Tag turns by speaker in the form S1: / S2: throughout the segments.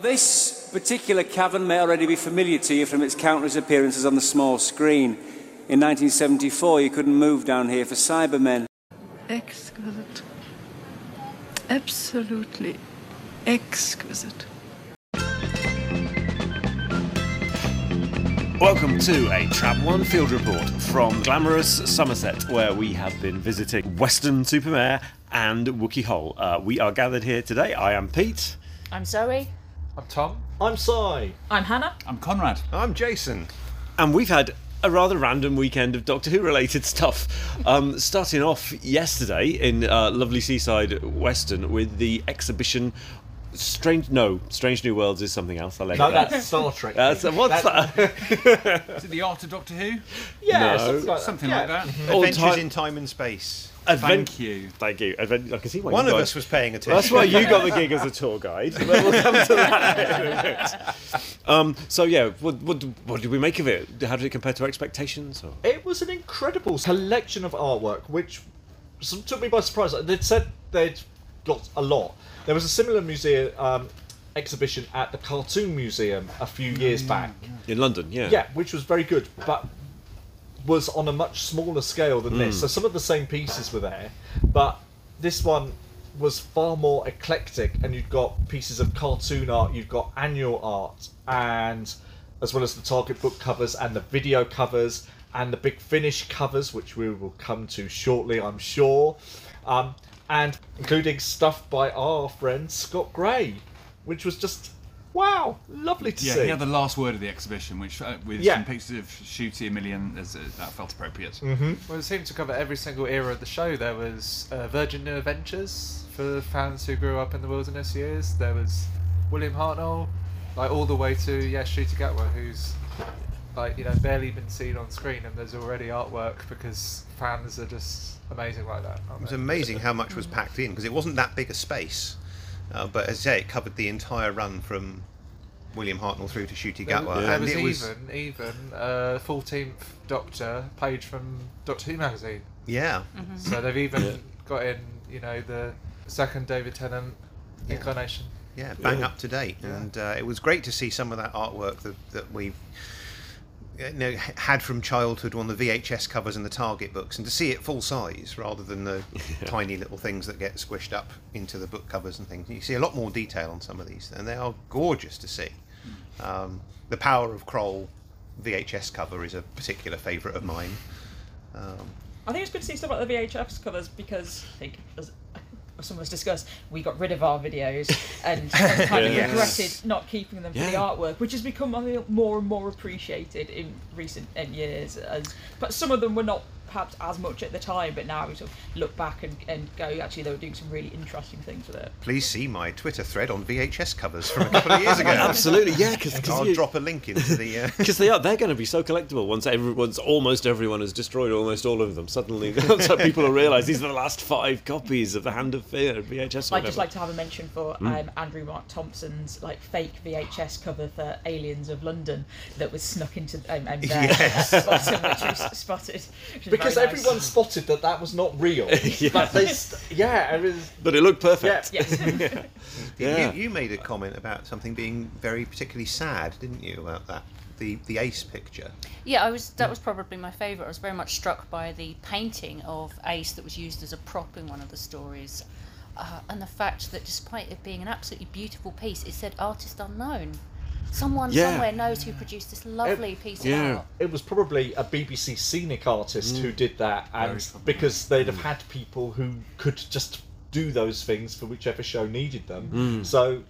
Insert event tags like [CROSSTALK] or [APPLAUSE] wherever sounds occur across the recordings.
S1: This particular cavern may already be familiar to you from its countless appearances on the small screen. In 1974, you couldn't move down here for Cybermen.
S2: Exquisite. Absolutely exquisite.
S3: Welcome to a Trap One Field Report from glamorous Somerset, where we have been visiting Weston-super-Mare and Wookey Hole. Uh, we are gathered here today. I am Pete.
S4: I'm Zoe.
S5: I'm Tom.
S6: I'm Si.
S4: I'm Hannah.
S5: I'm Conrad.
S7: I'm Jason.
S3: And we've had a rather random weekend of Doctor Who related stuff. Um, starting off yesterday in uh, lovely seaside Weston with the exhibition. Strange, no, Strange New Worlds is something else. I'll let
S6: No,
S3: you know.
S6: that's Star Trek.
S3: That's, what's that? [LAUGHS]
S5: Is it the art of Doctor Who?
S6: yeah,
S3: No.
S6: something like that.
S5: Something
S6: Yeah.
S5: like that.
S7: Adventures
S3: time-
S7: in Time and Space.
S3: Advent-
S5: Thank you.
S3: Thank you. Advent- I can see why
S7: One
S3: you
S7: of
S3: guys-
S7: us was paying attention.
S3: That's why you got the gig as a tour guide. But we'll come to that in a bit. Um, so yeah, what, what, what did we make of it? How did it compare to our expectations? Or?
S6: It was an incredible collection of artwork, which s- took me by surprise. They'd said they'd got a lot. There was a similar museum um, exhibition at the Cartoon Museum a few years back.
S3: In London, yeah.
S6: Yeah, which was very good, but was on a much smaller scale than this. So some of the same pieces were there, but this one was far more eclectic, and you've got pieces of cartoon art, you've got annual art, and as well as the target book covers and the video covers and the big finish covers, which we will come to shortly, I'm sure, um, and including stuff by our friend Scott Gray, which was just wow, lovely to
S5: Yeah,
S6: see.
S5: he had the last word of the exhibition, which uh, with
S6: Yeah.
S5: some pictures of Shooty a million, as, uh, that felt appropriate.
S8: Well, it seemed to cover every single era of the show. There was uh, Virgin New Adventures for fans who grew up in the wilderness years. There was William Hartnell, like all the way to yeah, Ncuti Gatwa, who's like you know barely been seen on screen, and there's already artwork because fans are just amazing like that.
S7: It was
S8: they?
S7: amazing how much was packed in because it wasn't that big a space. Uh, but as I say, it covered the entire run from William Hartnell through to
S8: Ncuti
S7: Gatwa.
S8: there
S7: and
S8: was
S7: it was,
S8: even even uh, 14th Doctor page from Doctor Who magazine.
S7: yeah.
S8: So they've even got in, you know, the second David Tennant
S7: Yeah.
S8: incarnation.
S7: Yeah, bang up to date, and uh, it was great to see some of that artwork that, that we've you know, had from childhood on the VHS covers and the Target books, and to see it full size rather than the [LAUGHS] tiny little things that get squished up into the book covers and things. You see a lot more detail on some of these, and they are gorgeous to see. Um, the Power of Kroll VHS cover is a particular favourite of mine. Um,
S4: I think it's good to see stuff like the VHS covers because I think, as some of us discussed, we got rid of our videos [LAUGHS] and, and kind of
S3: Yes.
S4: regretted not keeping them for the artwork, which has become more and more appreciated in recent years. As but some of them were not perhaps as much at the time, but now we sort of look back and, and go, actually, they were doing some really interesting things with it.
S7: please see my Twitter thread on VHS covers from a couple of years ago. [LAUGHS]
S3: Absolutely, yeah, because
S7: I'll drop a link into the. Uh, [LAUGHS]
S3: because they are they're going to be so collectible once everyone's almost everyone has destroyed almost all of them suddenly [LAUGHS] so people will realize these are the last five copies of the hand of fear VHS
S4: I'd just like to have a mention for
S3: Hmm.
S4: um, Andrew Mark Thompson's like fake VHS cover for Aliens of London that was snuck into um, and there
S7: Yes.
S4: bottom, which was spotted. which was
S6: because
S4: very nice.
S6: everyone spotted that that was not real. [LAUGHS] But they, yeah, it was.
S3: but it looked perfect
S6: Yeah.
S4: Yes. [LAUGHS]
S3: Yeah.
S7: You, you made a comment about something being very particularly sad, didn't you, about that? The the Ace picture.
S4: Yeah, I was. That was probably my favourite. I was very much struck by the painting of Ace that was used as a prop in one of the stories, uh, and the fact that despite it being an absolutely beautiful piece, it said "artist unknown." Someone
S3: Yeah.
S4: somewhere knows who produced this lovely piece of
S3: Yeah.
S4: art.
S6: It was probably a BBC scenic artist
S3: Mm.
S6: who did that, and because they'd have had people who could just do those things for whichever show needed them.
S3: Mm.
S6: So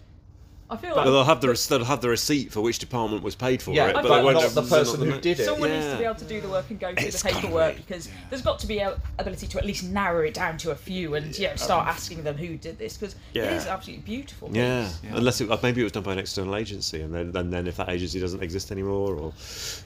S4: I feel
S3: Well,
S4: like
S3: they'll have the rec- they'll have the receipt for which department was paid for
S6: yeah,
S3: it,
S6: but,
S3: but, they won't
S6: not
S3: have
S6: the person who did it.
S4: Someone needs to be able to do the work and go through
S3: It's
S4: the paperwork
S3: be,
S4: because there's got to be a ability to at least narrow it down to a few and you know, start asking them who did this because it
S3: Yeah.
S4: is absolutely beautiful.
S3: Yeah,
S4: piece.
S5: Yeah.
S3: unless it, uh, maybe it was done by an external agency, and then, and then if that agency doesn't exist anymore, or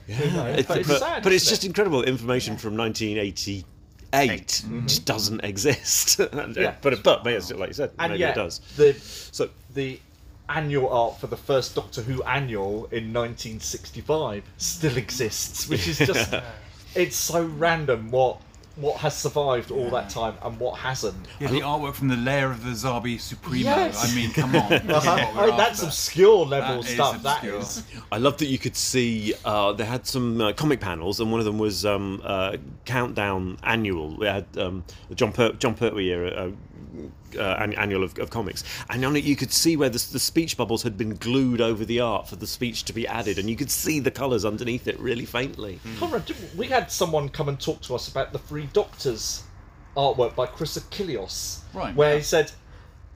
S3: yeah,
S6: knows?
S3: It's-
S6: But it's
S3: but,
S6: sad,
S3: but it's
S6: isn't
S3: just incredible information from 1988 just doesn't [LAUGHS] exist. And, [LAUGHS]
S6: Yeah.
S3: But but maybe it's like you said,
S6: and
S3: maybe
S6: yet,
S3: it does.
S6: the
S3: So
S6: the annual art for the first Doctor Who annual in 1965 still exists, which is just [LAUGHS] it's so random what what has survived all that time and what hasn't.
S5: Yeah, the artwork from the lair of the Zarbi Supremo.
S6: Yes.
S5: I mean, come on. [LAUGHS]
S6: Uh-huh.
S5: what we're
S6: Oh, that's
S5: after.
S6: obscure level
S5: That is
S6: stuff. That
S5: obscure.
S6: is.
S3: I love that you could see uh, they had some uh, comic panels, and one of them was um, uh, countdown annual. They had um, the John per- Jon Pertwee year. Uh, annual of, of comics, and on it you could see where the, the speech bubbles had been glued over the art for the speech to be added, and you could see the colours underneath it really faintly.
S6: Conrad, we had someone come and talk to us about the Three Doctors artwork by Chris Achilleos,
S5: Right,
S6: where
S5: yeah.
S6: he said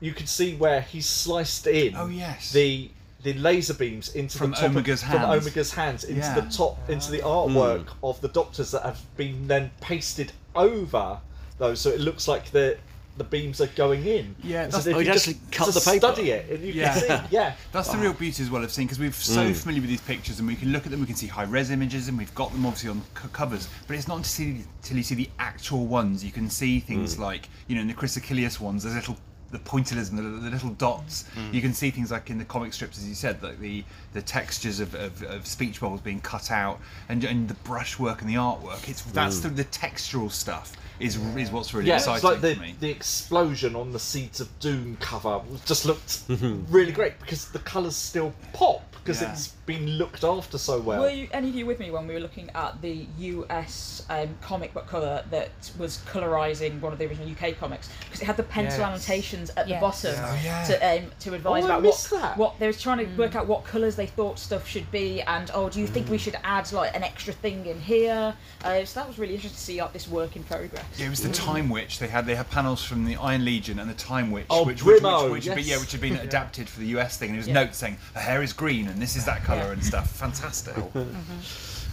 S6: you could see where he sliced in.
S5: Oh, yes.
S6: The the laser beams into
S5: From
S6: the top
S5: Omega's
S6: of, from
S5: hands.
S6: Omega's hands into
S5: Yeah.
S6: the top into the artwork of the Doctors that have been then pasted over those, so it looks like the the beams are going in.
S5: Yeah, that's-
S6: so
S3: oh,
S6: you
S3: he'd
S6: just-
S3: actually cut
S6: just
S3: the paper.
S6: Study it, and you
S5: Yeah.
S6: can see. Yeah. [LAUGHS]
S5: That's the real beauty as well of seeing because we're so mm. familiar with these pictures and we can look at them, we can see high res images and we've got them obviously on c- covers, but it's not until you, till you see the actual ones you can see things mm. like you know in the Chris Achilleos ones, there's little the pointillers and the, the little dots. Mm. You can see things like in the comic strips, as you said, like the the textures of, of, of speech bubbles being cut out and and the brushwork and the artwork. It's that's mm. the, the textural stuff is is what's really
S6: Yeah,
S5: exciting
S6: it's like the,
S5: for me.
S6: the explosion on the Seeds of Doom cover just looked [LAUGHS] really great because the colours still pop because
S5: Yeah.
S6: it's been looked after so well.
S9: Were you, any of you with me when we were looking at the US um, comic book cover that was colorizing one of the original UK comics? Because it had the pencil
S8: Yes.
S9: annotations at the bottom
S5: Oh, yeah.
S9: to um, to advise
S6: Oh,
S9: about
S6: missed
S9: what
S6: that.
S9: what they was trying to work out what colors they thought stuff should be, and oh, do you think we should add like an extra thing in here? Uh, so that was really interesting to see like this work in progress.
S5: Yeah, it was the Time Witch. They had they had panels from the Iron Legion and the Time Witch,
S6: Oh,
S5: which, which,
S6: Brimo,
S5: which, which had been, yeah, which had been [LAUGHS] adapted for the US thing. And it was
S9: Yeah.
S5: notes saying her hair is green and this is that color and stuff. Fantastic. [LAUGHS]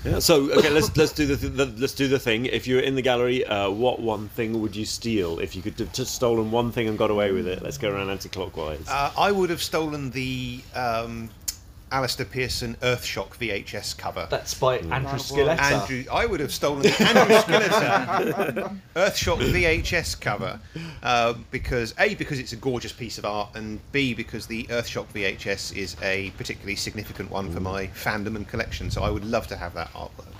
S3: Yeah, so okay, let's let's do the, th- the let's do the thing. If you were in the gallery, uh, what one thing would you steal if you could have just stolen one thing and got away with it? Let's go around anti-clockwise.
S7: Uh, I would have stolen the um, Alister Pearson Earthshock VHS cover.
S6: That's by Andrew Skilleter.
S7: Andrew, I would have stolen the Andrew [LAUGHS] Skilleter Earthshock VHS cover uh, because a because it's a gorgeous piece of art and b because the Earthshock VHS is a particularly significant one for my fandom and collection. So I would love to have that artwork.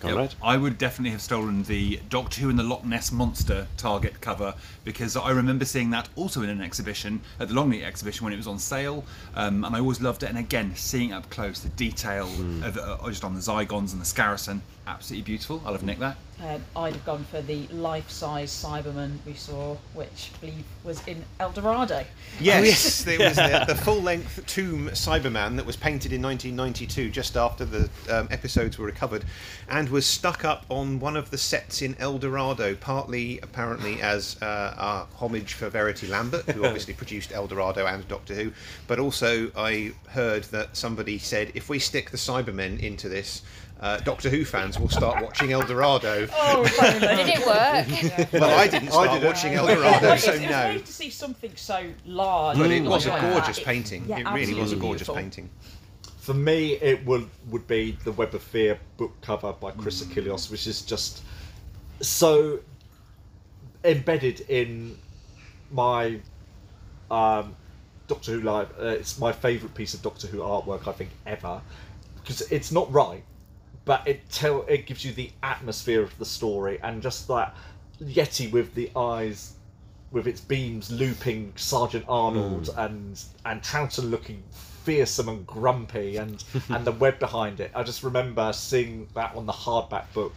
S3: Conrad?
S5: I would definitely have stolen the Doctor Who and the Loch Ness Monster Target cover because I remember seeing that also in an exhibition at the Longleat exhibition when it was on sale, um, and I always loved it. And again, seeing it up close, the detail of uh, just on the Zygons and the Skarasen, absolutely beautiful. I'll have nicked that.
S9: Um, I'd have gone for the life-size Cyberman we saw, which I believe was in Eldorado.
S7: Yes, there was the, the full-length tomb Cyberman that was painted in 1992, just after the um, episodes were recovered, and was stuck up on one of the sets in Eldorado, partly apparently as uh, our homage for Verity Lambert, who [LAUGHS] obviously produced Eldorado and Doctor Who, but also I heard that somebody said if we stick the Cybermen into this. Uh, Doctor Who fans will start watching Eldorado. [LAUGHS]
S9: Oh,
S4: Did it work?
S7: Well, I didn't start
S6: didn't.
S7: watching Eldorado,
S9: it's,
S7: so
S9: it's
S7: no.
S9: great to see something so large.
S7: But it
S9: like
S7: was a
S9: that.
S7: gorgeous
S9: It-
S7: painting.
S9: yeah,
S7: it really was a gorgeous
S9: beautiful.
S7: painting.
S6: For me, it would would be the Web of Fear book cover by Chris Achilleos, which is just so embedded in my um, Doctor Who live. Uh, it's my favourite piece of Doctor Who artwork I think ever because it's not right, but it tell it gives you the atmosphere of the story and just that Yeti with the eyes with its beams looping Sergeant Arnold and and Troughton looking fearsome and grumpy and [LAUGHS] and the web behind it. I just remember seeing that on the hardback book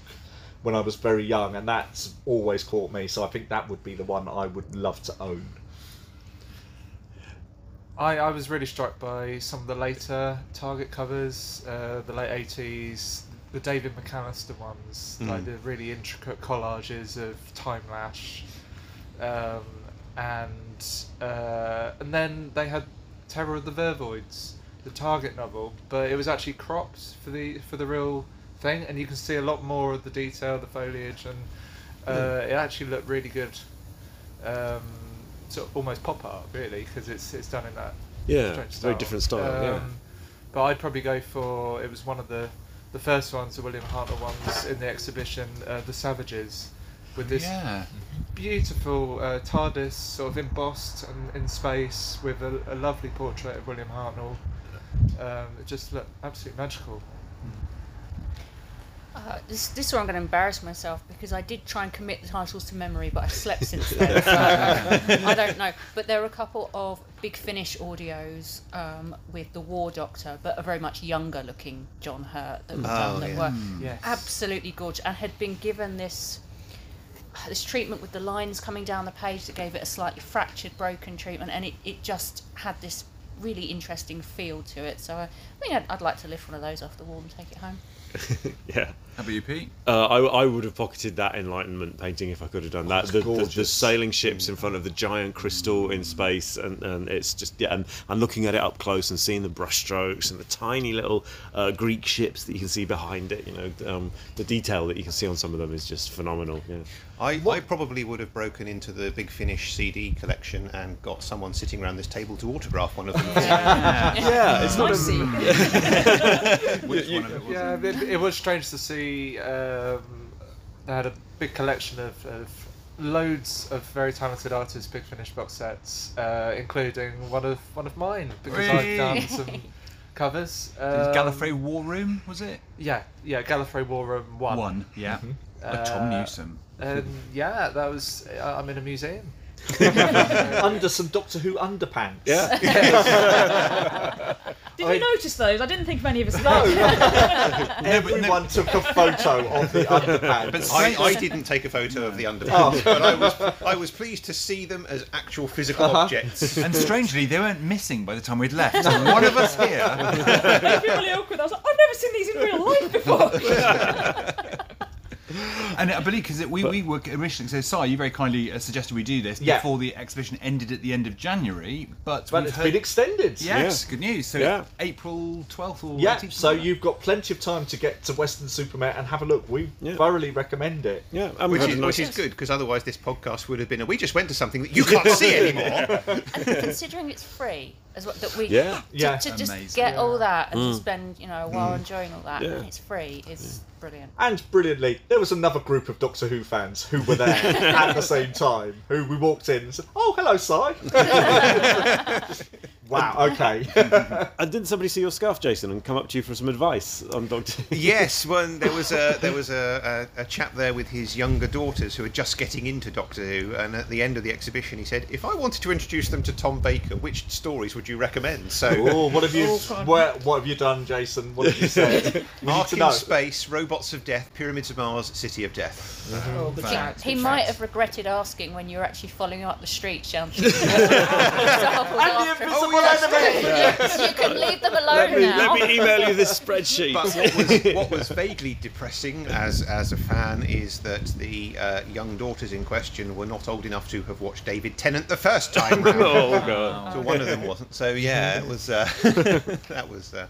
S6: when I was very young, and that's always caught me. So I think that would be the one I would love to own.
S8: I, I was really struck by some of the later Target covers, uh, the late 80s, the David McAllister ones, like the really intricate collages of Timelash. Um, and uh, and then they had Terror of the Vervoids, the Target novel, but it was actually cropped for the for the real thing, and you can see a lot more of the detail, the foliage, and uh, it actually looked really good. Um, sort of almost pop art, really, because it's it's done in that
S3: Yeah, very different style, yeah.
S8: Um, But I'd probably go for it was one of the the first ones, the William Hartnell ones in the exhibition, uh, the Savages, with this
S5: Yeah.
S8: beautiful uh, TARDIS sort of embossed and in space with a, a lovely portrait of William Hartnell. Um, it just looked absolutely magical.
S4: Uh, this, this is where I'm going to embarrass myself because I did try and commit the titles to memory, but I've slept since [LAUGHS] then. So [LAUGHS] I don't know. But there are a couple of Big Finish audios um, with the War Doctor, but a very much younger looking John Hurt that, were done
S7: Oh,
S4: that
S7: yeah.
S4: were
S8: Yes.
S4: absolutely gorgeous and had been given this this treatment with the lines coming down the page that gave it a slightly fractured, broken treatment, and it, it just had this really interesting feel to it. So I think I'd, I'd like to lift one of those off the wall and take it home. [LAUGHS]
S3: Yeah.
S5: How about you, Pete?
S3: Uh, I, I would have pocketed that Enlightenment painting if I could have done that.
S6: it's
S3: The, the, the sailing ships in front of the giant crystal in space, and, and it's just yeah, and, and looking at it up close and seeing the brushstrokes and the tiny little uh, Greek ships that you can see behind it. You know, um, the detail that you can see on some of them is just phenomenal. Yeah.
S7: I, I probably would have broken into the Big Finish CD collection and got someone sitting around this table to autograph one of them.
S3: Yeah, [LAUGHS] it's not
S9: A, see. [LAUGHS]
S5: Which one of it was
S8: Yeah, it, it was strange to see. Um, they had a big collection of, of loads of very talented artists' Big Finish box sets, uh, including one of one of mine because
S5: Really?
S8: I've done some covers.
S5: It
S8: Um,
S5: Gallifrey War Room, was it?
S8: Yeah, yeah, Gallifrey War Room One.
S5: One, yeah. Like Tom
S8: Uh,
S5: Newsom.
S8: And yeah, that was. uh, I'm in a museum. [LAUGHS]
S6: Under some Doctor Who underpants.
S3: Yeah. [LAUGHS]
S9: Did
S6: I-
S9: you notice those? I didn't think of any of us.
S6: No, [LAUGHS] everyone took a photo of the underpants.
S5: But
S7: I, I didn't take a photo of the underpants, but I was I was pleased to see them as actual physical objects.
S5: and strangely, they weren't missing by the time we'd left. So one of us here.
S9: I feel really awkward. I was like, I've never seen these in real life before.
S5: And I believe because we, we were originally so Si, you very kindly uh, suggested we do this
S6: Yeah.
S5: before the exhibition ended at the end of January, but
S6: but
S5: we've
S6: it's
S5: heard,
S6: been extended.
S5: yes, good news. So
S3: Yeah.
S5: April twelfth or
S6: Yeah,
S5: 18th,
S6: so
S5: something
S6: you've got plenty of time to get to Weston-super-Mare and have a look. We
S3: Yeah.
S6: thoroughly recommend it.
S3: Yeah, and
S7: Which is,
S3: nice-
S7: which is good because otherwise this podcast would have been a we just went to something that you [LAUGHS] can't see anymore.
S4: And considering it's free as well, that we
S3: Yeah.
S4: to,
S6: Yeah.
S4: to just
S5: Amazing.
S4: get all that and to spend you know a while
S6: Mm.
S4: enjoying all that,
S3: Yeah.
S4: and it's free is brilliant.
S6: And brilliantly, there was another group of Doctor Who fans who were there [LAUGHS] at the same time. Who we walked in and said, "Oh, hello, Si." [LAUGHS] [LAUGHS] wow. [LAUGHS] Okay.
S3: And didn't somebody see your scarf, Jason, and come up to you for some advice on Doctor? [LAUGHS]
S7: yes, when there was a there was a, a, a chap there with his younger daughters who were just getting into Doctor Who, and at the end of the exhibition, he said, "If I wanted to introduce them to Tom Baker, which stories would you recommend?" So.
S6: oh, what have you? Where, what have you done, Jason? What have you said? [LAUGHS] We need
S7: Ark
S6: to
S7: in. Space, Robots of Death, Pyramids of Mars, City of Death.
S9: Oh, good shout.
S4: He
S9: good
S4: might have regretted asking when you were actually following up the street shouting. examples after him.
S6: invisible enemy!
S4: You, you can leave them alone
S3: let, me,
S4: now.
S3: let me email you this spreadsheet.
S7: But what was, what was vaguely depressing as as a fan is that the uh, young daughters in question were not old enough to have watched David Tennant the first time. [LAUGHS] round.
S3: oh god.
S7: So one of them wasn't. So yeah, it was. Uh, [LAUGHS] that was. Uh,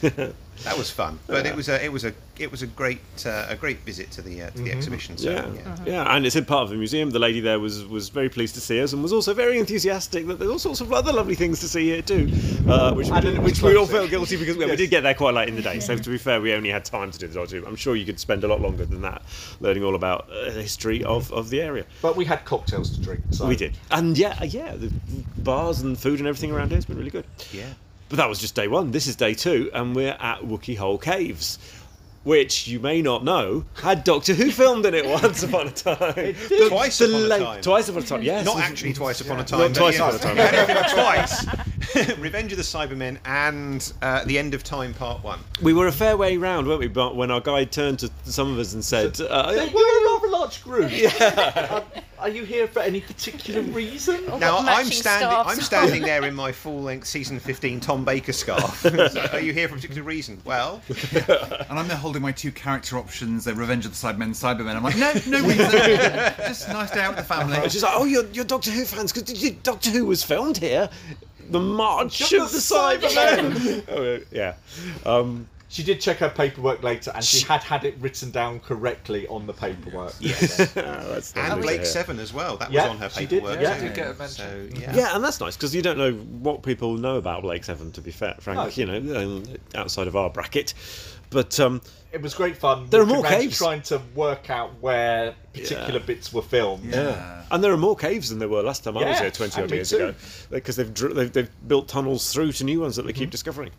S7: [LAUGHS] that was fun, but it was a it was a it was a great uh, a great visit to the uh, to the exhibition. So
S3: Yeah.
S7: yeah.
S3: yeah, and it's in part of the museum. The lady there was was very pleased to see us, and was also very enthusiastic that there's all sorts of other lovely things to see here too, uh, which we, did, which we all felt guilty because we
S6: Yes.
S3: did get there quite late in the day. So to be fair, we only had time to do the Doctor Who. I'm sure you could spend a lot longer than that learning all about uh, the history of, of the area.
S6: But we had cocktails to drink. So.
S3: We did, and yeah, yeah, the bars and food and everything around here has been really good.
S7: Yeah.
S3: But that was just day one. This is day two, and we're at Wookey Hole Caves, which you may not know had Doctor Who filmed in it once upon a time. The-
S7: Twice
S3: the
S7: upon a time.
S3: Twice upon a time. Yes,
S7: Not actually twice upon a time.
S3: Not twice
S7: yeah.
S3: upon a time.
S7: We had everything twice. [LAUGHS] Revenge of the Cybermen and uh, the End of Time Part One.
S3: We were a fair way round, weren't we? But when our guide turned to some of us and said, uh,
S6: You're a rather large group. [LAUGHS] Yeah. Are you here for any particular reason?
S7: Now I'm standing. I'm standing there in my full-length season 15 Tom Baker scarf. So, [LAUGHS] are you here for a particular reason? Well,
S5: And I'm there holding my two character options, the Revenge of the Cybermen, Cybermen. I'm like, no, no reason. [LAUGHS] Just nice day out with the family.
S3: she's like, "Oh, you're, you're Doctor Who fans because Doctor Who was filmed here, the March
S6: Just
S3: of the
S6: the
S3: Cybermen." [LAUGHS] oh, yeah. Um,
S6: She did check her paperwork later, and she had had it written down correctly on the paperwork.
S7: yes. [LAUGHS]
S3: oh, that's lovely
S7: And Blake
S3: hear.
S7: Seven as well. That
S6: Yeah,
S7: was on her
S6: she did,
S7: paperwork
S6: yeah.
S7: too.
S8: Did get a mention.
S7: So yeah.
S3: Yeah, and that's nice because you don't know what people know about Blake Seven. To be fair, Frank,
S6: No.
S3: you know, um, outside of our bracket. But um,
S6: It was great fun.
S3: There are
S6: We
S3: more caves.
S6: Trying to work out where particular
S3: Yeah.
S6: bits were filmed.
S3: Yeah. And there are more caves than there were last time I was here 20 odd
S6: and me
S3: years
S6: too.
S3: ago. Because they've, dr- they've, they've built tunnels through to new ones that they
S6: Mm-hmm.
S3: keep discovering.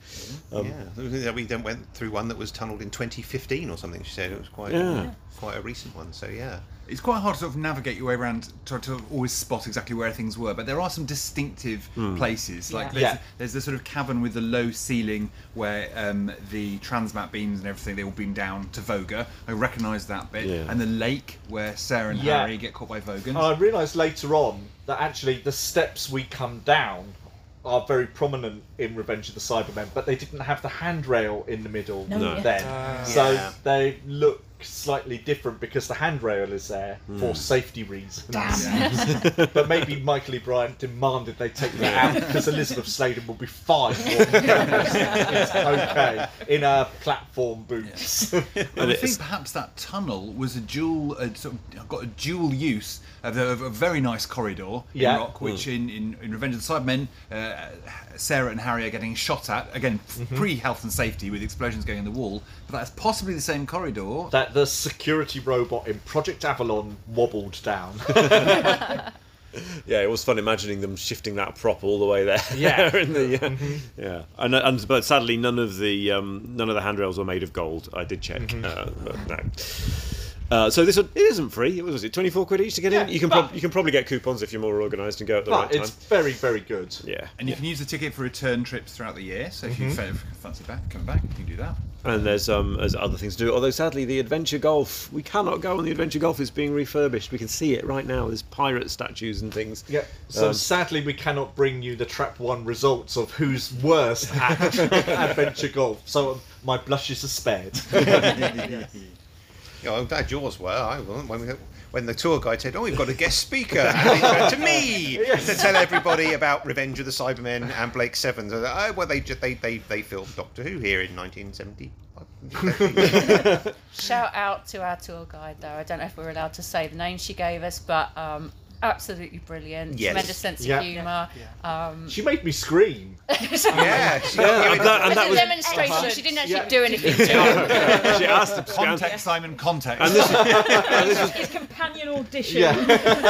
S3: Um,
S7: yeah, we then went through one that was tunnelled in 2015 or something. She said it was quite
S3: Yeah.
S7: quite a recent one. So yeah,
S5: It's quite hard to sort of navigate your way around, try to always spot exactly where things were, but there are some distinctive places. Like
S9: Yeah.
S5: there's,
S6: Yeah.
S5: there's the sort of cavern with the low ceiling where um, the transmat beams and everything they all beam down to Voga. I recognise that bit,
S3: Yeah.
S5: and the lake where Sarah and
S6: Yeah.
S5: Harry get caught by Vogans.
S6: I realised later on that actually the steps we come down are very prominent in Revenge of the Cybermen, but they didn't have the handrail in the middle
S9: No, No. yeah.
S6: then. so
S7: Yeah.
S6: they look slightly different because the handrail is there for safety reasons. [LAUGHS] but maybe Michael E. Briant demanded they take that out because Elizabeth Sladen will be fine. walking down this. it's okay in a platform boots. [LAUGHS]
S5: I think perhaps that tunnel was a dual, uh, sort of, got a dual use of a, of a very nice corridor
S6: Yeah.
S5: in Rock, which in, in, in Revenge of the Cybermen, uh, Sarah and Harry are getting shot at again,
S6: Mm-hmm.
S5: pre health and safety with explosions going in the wall. But that's possibly the same corridor.
S6: that the security robot in Project Avalon wobbled down. [LAUGHS]
S3: Yeah, it was fun imagining them shifting that prop all the way there.
S6: Yeah. [LAUGHS]
S3: in the, yeah, yeah. And, and but sadly, none of the um, none of the handrails were made of gold. I did check. Uh, but no. Uh, so this one it isn't free. It was, was it twenty four quid each to get
S6: Yeah,
S3: in? You can
S6: but-
S3: prob- you can probably get coupons if you're more organised and go at the
S6: but
S3: right time.
S6: it's very, very good.
S3: Yeah,
S5: And you can use the ticket for return trips throughout the year. So if you fa- fancy back, coming back, you can do that.
S3: and there's um there's other things to do. Although sadly, the Adventure Golf we cannot go on the Adventure Golf. is being refurbished. We can see it right now. There's pirate statues and things.
S6: Yeah. So
S3: Um,
S6: sadly, we cannot bring you the Trap One results of who's worst at [LAUGHS] adventure golf. So um, my blushes are spared. [LAUGHS] [LAUGHS]
S7: Yeah, I'm glad yours were. I wasn't. When, we, when the tour guide said, "Oh, we've got a guest speaker," [LAUGHS] and it to me to tell everybody about Revenge of the Cybermen and Blake Seven. So, oh, well, they, they they they filmed Doctor Who here in 1970. [LAUGHS]
S4: Shout out to our tour guide, though. I don't know if we're allowed to say the name she gave us, but um, absolutely brilliant.
S7: Yes.
S4: Tremendous sense
S6: Yeah.
S4: of humour. Um,
S6: she made me scream. [LAUGHS]
S7: yeah, she-
S3: Yeah, and that, and
S4: as
S3: that
S4: a
S3: was
S4: demonstration, she didn't actually
S6: Yeah.
S4: do anything [LAUGHS] to it.
S3: she asked the
S5: Context, Simon, context.
S3: And this, [LAUGHS] and this was
S9: His companion audition.
S6: Yeah.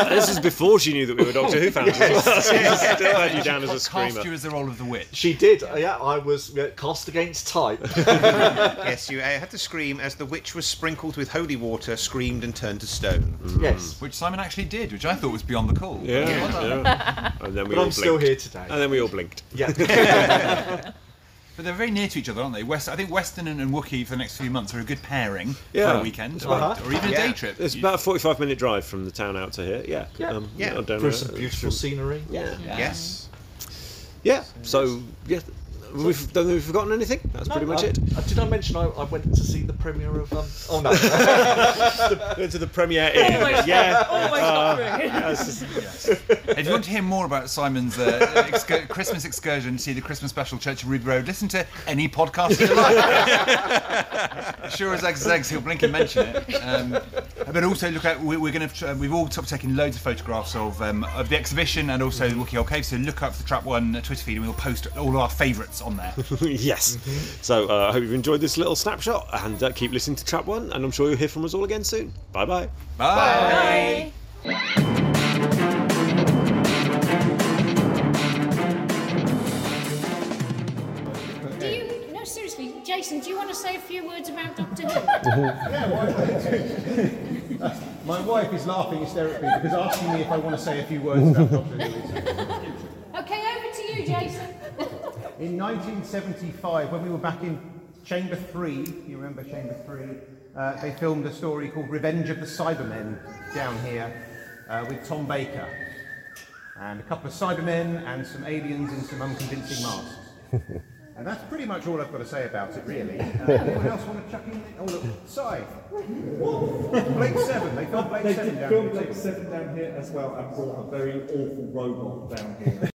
S3: this is before she knew that we were Doctor Who fans. as well. She still had you down as a
S5: cast
S3: screamer.
S5: you as the role of the witch.
S6: She did. uh, Yeah, I was cast against type.
S7: yes, you uh, had to scream as the witch was sprinkled with holy water, screamed and turned to stone.
S6: yes.
S5: Which Simon actually did, which I thought was beyond the call.
S3: Yeah,
S5: Well
S3: yeah. [LAUGHS] And then we
S6: But
S3: all
S6: I'm still
S3: blinked.
S6: here today.
S3: And then we all blinked.
S6: Yeah. [LAUGHS] [LAUGHS]
S5: But they're very near to each other, aren't they? West, I think Weston and, and Wookey for the next few months are a good pairing
S3: Yeah.
S5: for a weekend, or,
S6: Uh-huh.
S5: or even a
S7: Yeah.
S5: day trip.
S3: It's
S5: You-
S3: about a 45 minute drive from the town out to here. Yeah.
S6: Yeah.
S7: Yeah.
S3: I don't
S6: some beautiful scenery.
S3: Yeah.
S7: Yes.
S3: Yeah. So, yeah. We've, don't we've forgotten anything. That's pretty much
S6: Uh,
S3: it.
S6: uh, did I mention I, I went to see the premiere of? Um, oh no. [LAUGHS]
S3: Went to the premiere in.
S9: Almost,
S3: yeah.
S9: almost got through.
S3: Yes. [LAUGHS]
S5: If you want to hear more about Simon's uh, excur- Christmas excursion, see the Christmas special Church of Ruby Road, listen to any podcast you like. [LAUGHS] sure as eggs eggs, he'll blink and mention it. Um, but also look at we- we're going to we've all sort of taken loads of photographs of um, of the exhibition and also the Wookey Hole Cave. So look up the Trap One Twitter feed and we'll post all of our favourites on there. [LAUGHS]
S3: yes. So, uh, I hope you've enjoyed this little snapshot and uh, keep listening to Trap One. And I'm sure you'll hear from us all again soon. Bye bye.
S5: Bye.
S10: Do you, no, seriously, Jason, do you want to say a few words about Doctor Who? [LAUGHS]
S11: My wife is laughing hysterically because asking me if I want to say a few words about Doctor Who.
S10: okay, over to you, Jason.
S11: In 1975, when we were back in Chamber 3, you remember Chamber 3, uh, they filmed a story called Revenge of the Cybermen down here uh, with Tom Baker. And a couple of Cybermen and some aliens in some unconvincing masks. [LAUGHS] And that's pretty much all I've got to say about it, really. Uh, [LAUGHS] anyone else want to chuck in? Oh, look, Si. Blake 7, they filmed Blake
S12: They
S11: 7
S12: did
S11: down
S12: film
S11: here.
S12: Blake 7 down here as well and brought a very awful robot down here.